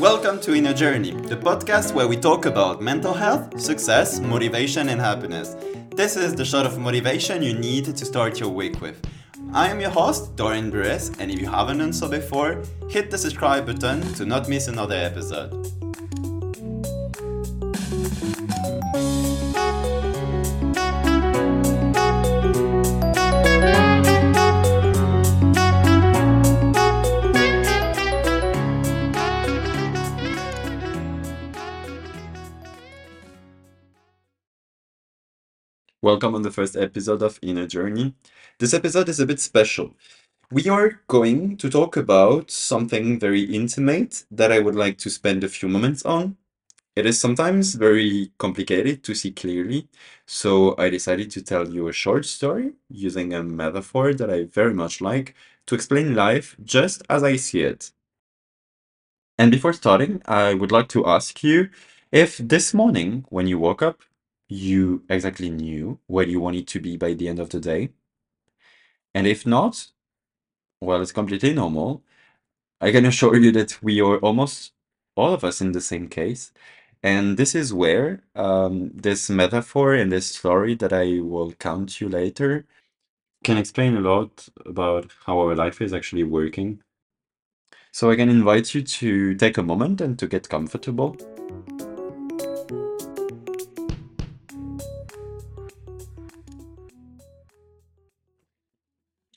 Welcome to Inner Journey, the podcast where we talk about mental health, success, motivation, and happiness. This is the shot of motivation you need to start your week with. I am your host, Dorian Bures, and if you haven't done so before, hit the subscribe button to not miss another episode. Welcome on the first episode of Inner Journey. This episode is a bit special. We are going to talk about something very intimate that I would like to spend a few moments on. It is sometimes very complicated to see clearly, so I decided to tell you a short story using a metaphor that I very much like to explain life just as I see it. And before starting, I would like to ask you if this morning, when you woke up, you exactly knew where you wanted to be by the end of the day. And if not, well, it's completely normal. I can assure you that we are almost all of us in the same case. And this is where um, this metaphor and this story that I will count you later can explain a lot about how our life is actually working. So I can invite you to take a moment and to get comfortable.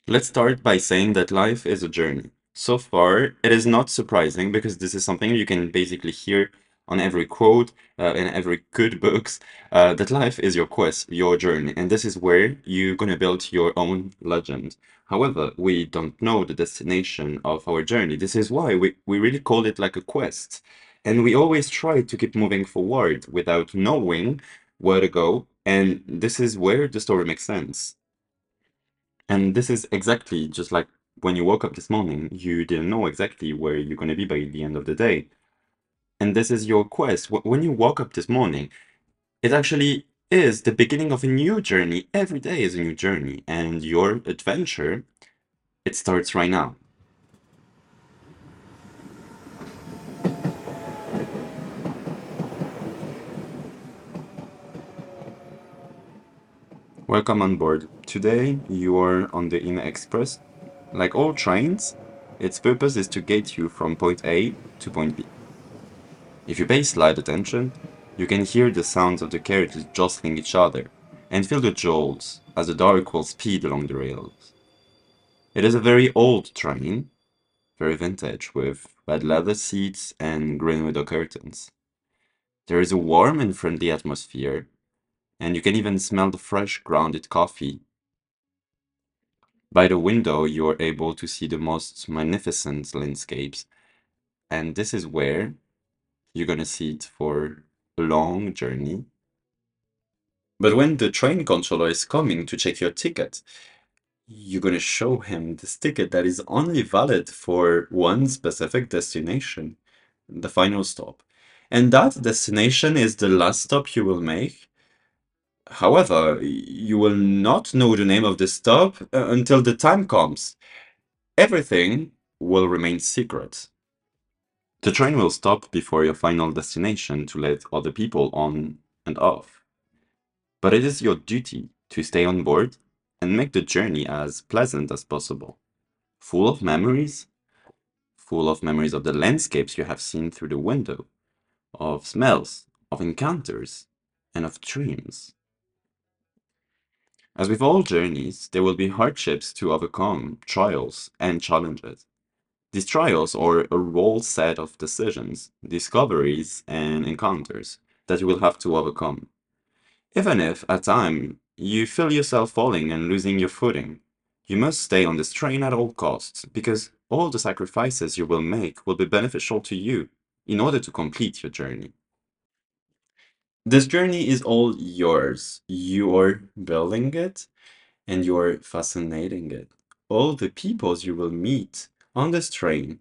Let's start by saying that life is a journey. So far, it is not surprising because this is something you can basically hear on every quote, uh, in every good books, uh, that life is your quest, your journey, and this is where you're gonna build your own legend. However, we don't know the destination of our journey. This is why we, we really call it like a quest. And we always try to keep moving forward without knowing where to go. And this is where the story makes sense. And this is exactly just like when you woke up this morning, you didn't know exactly where you're going to be by the end of the day. And this is your quest. When you woke up this morning, it actually is the beginning of a new journey. Every day is a new journey. And your adventure, it starts right now. Welcome on board. Today you are on the Inner Express. Like all trains, its purpose is to get you from point A to point B. If you pay slight attention, you can hear the sounds of the carriages jostling each other and feel the jolts as the dark will speed along the rails. It is a very old train, very vintage, with red leather seats and green window curtains. There is a warm and friendly atmosphere and you can even smell the fresh grounded coffee. By the window, you are able to see the most magnificent landscapes, and this is where you're gonna see it for a long journey. But when the train controller is coming to check your ticket, you're gonna show him this ticket that is only valid for one specific destination, the final stop. And that destination is the last stop you will make However, you will not know the name of the stop uh, until the time comes. Everything will remain secret. The train will stop before your final destination to let other people on and off. But it is your duty to stay on board and make the journey as pleasant as possible. Full of memories, full of memories of the landscapes you have seen through the window, of smells, of encounters, and of dreams. As with all journeys, there will be hardships to overcome, trials, and challenges. These trials are a whole set of decisions, discoveries, and encounters that you will have to overcome. Even if, at times, you feel yourself falling and losing your footing, you must stay on this train at all costs because all the sacrifices you will make will be beneficial to you in order to complete your journey. This journey is all yours. You're building it and you're fascinating it. All the peoples you will meet on this train,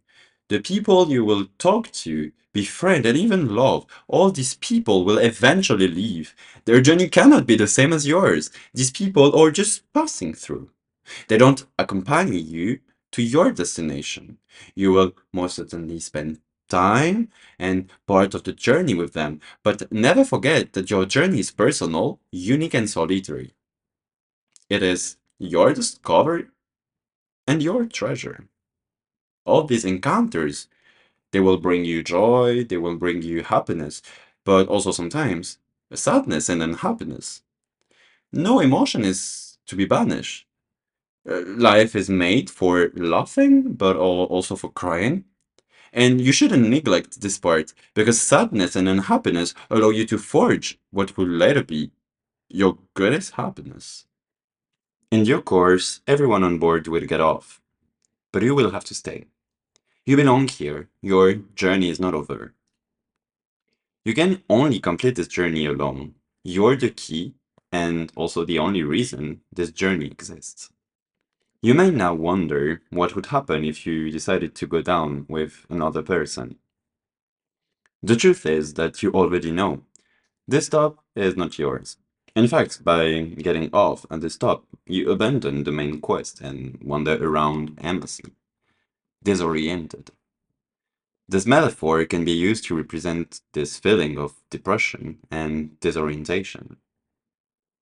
The people you will talk to, befriend, and even love, all these people will eventually leave. Their journey cannot be the same as yours. These people are just passing through. They don't accompany you to your destination. You will most certainly spend time and part of the journey with them, but never forget that your journey is personal, unique, and solitary. It is your discovery and your treasure. All these encounters, they will bring you joy, they will bring you happiness, but also sometimes sadness and unhappiness. No emotion is to be banished. Uh, life is made for laughing, but also for crying. And you shouldn't neglect this part, because sadness and unhappiness allow you to forge what will later be your greatest happiness. In due course, everyone on board will get off, but you will have to stay. You belong here, your journey is not over. You can only complete this journey alone. You're the key, and also the only reason this journey exists. You may now wonder what would happen if you decided to go down with another person. The truth is that you already know. This stop is not yours. In fact, by getting off at the stop, you abandon the main quest and wander around aimlessly, disoriented. This metaphor can be used to represent this feeling of depression and disorientation.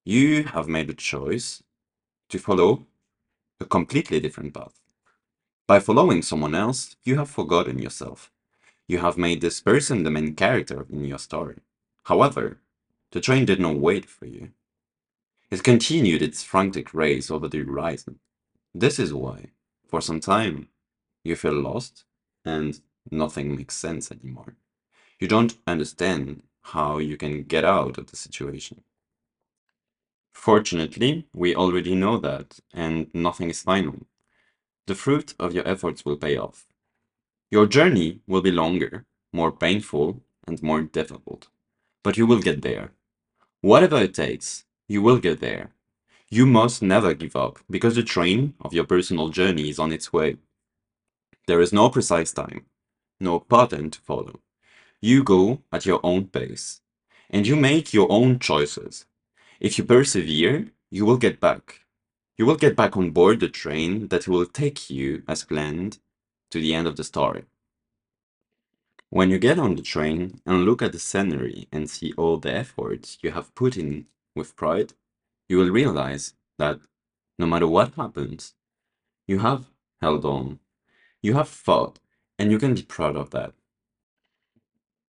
You have made a choice to follow a completely different path. By following someone else, you have forgotten yourself. You have made this person the main character in your story. However, the train did not wait for you. It continued its frantic race over the horizon. This is why, for some time, you feel lost and nothing makes sense anymore. You don't understand how you can get out of the situation. Fortunately, we already know that, and nothing is final. The fruit of your efforts will pay off. Your journey will be longer, more painful, and more difficult, but you will get there. Whatever it takes, you will get there. You must never give up, because the train of your personal journey is on its way. There is no precise time, no pattern to follow. You go at your own pace, and you make your own choices. If you persevere, you will get back. You will get back on board the train that will take you, as planned, to the end of the story. When you get on the train and look at the scenery and see all the efforts you have put in with pride, you will realize that no matter what happens, you have held on, you have fought, and you can be proud of that.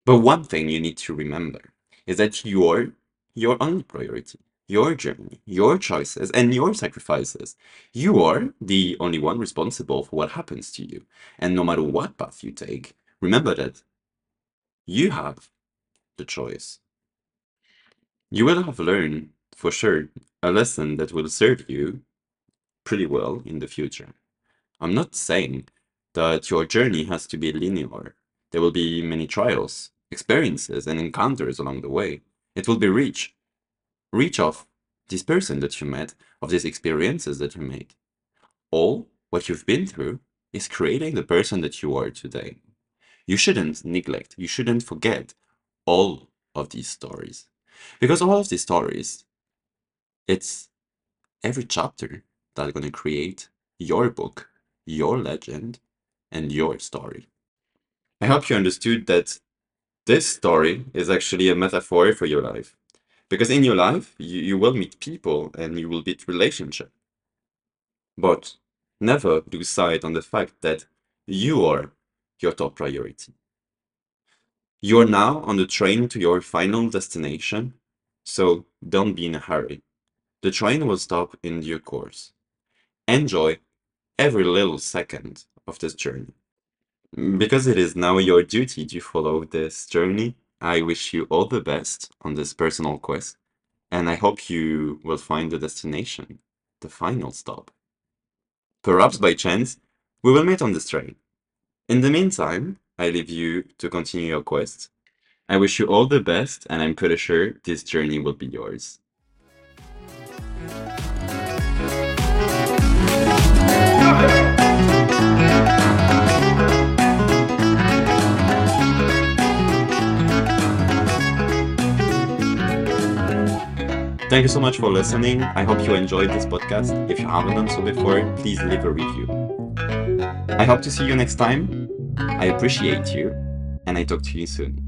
But one thing you need to remember is that you're your own priority, your journey, your choices, and your sacrifices. You are the only one responsible for what happens to you. And no matter what path you take, remember that you have the choice. You will have learned, for sure, a lesson that will serve you pretty well in the future. I'm not saying that your journey has to be linear. There will be many trials, experiences, and encounters along the way. It will be reach. Reach of this person that you met, of these experiences that you made. All what you've been through is creating the person that you are today you shouldn't neglect, you shouldn't forget all of these stories. Because all of these stories, it's every chapter that's going to create your book, your legend, and your story. I hope you understood that this story is actually a metaphor for your life. Because in your life, you, you will meet people and you will build relationship. But never lose sight on the fact that you are your top priority. You are now on the train to your final destination, so don't be in a hurry. The train will stop in due course. Enjoy every little second of this journey. Because it is now your duty to follow this journey, I wish you all the best on this personal quest, and I hope you will find the destination, the final stop. Perhaps by chance, we will meet on this train. In the meantime, I leave you to continue your quest. I wish you all the best, and I'm pretty sure this journey will be yours. Thank you so much for listening. I hope you enjoyed this podcast. If you haven't done so before, please leave a review. I hope to see you next time. I appreciate you, and I talk to you soon.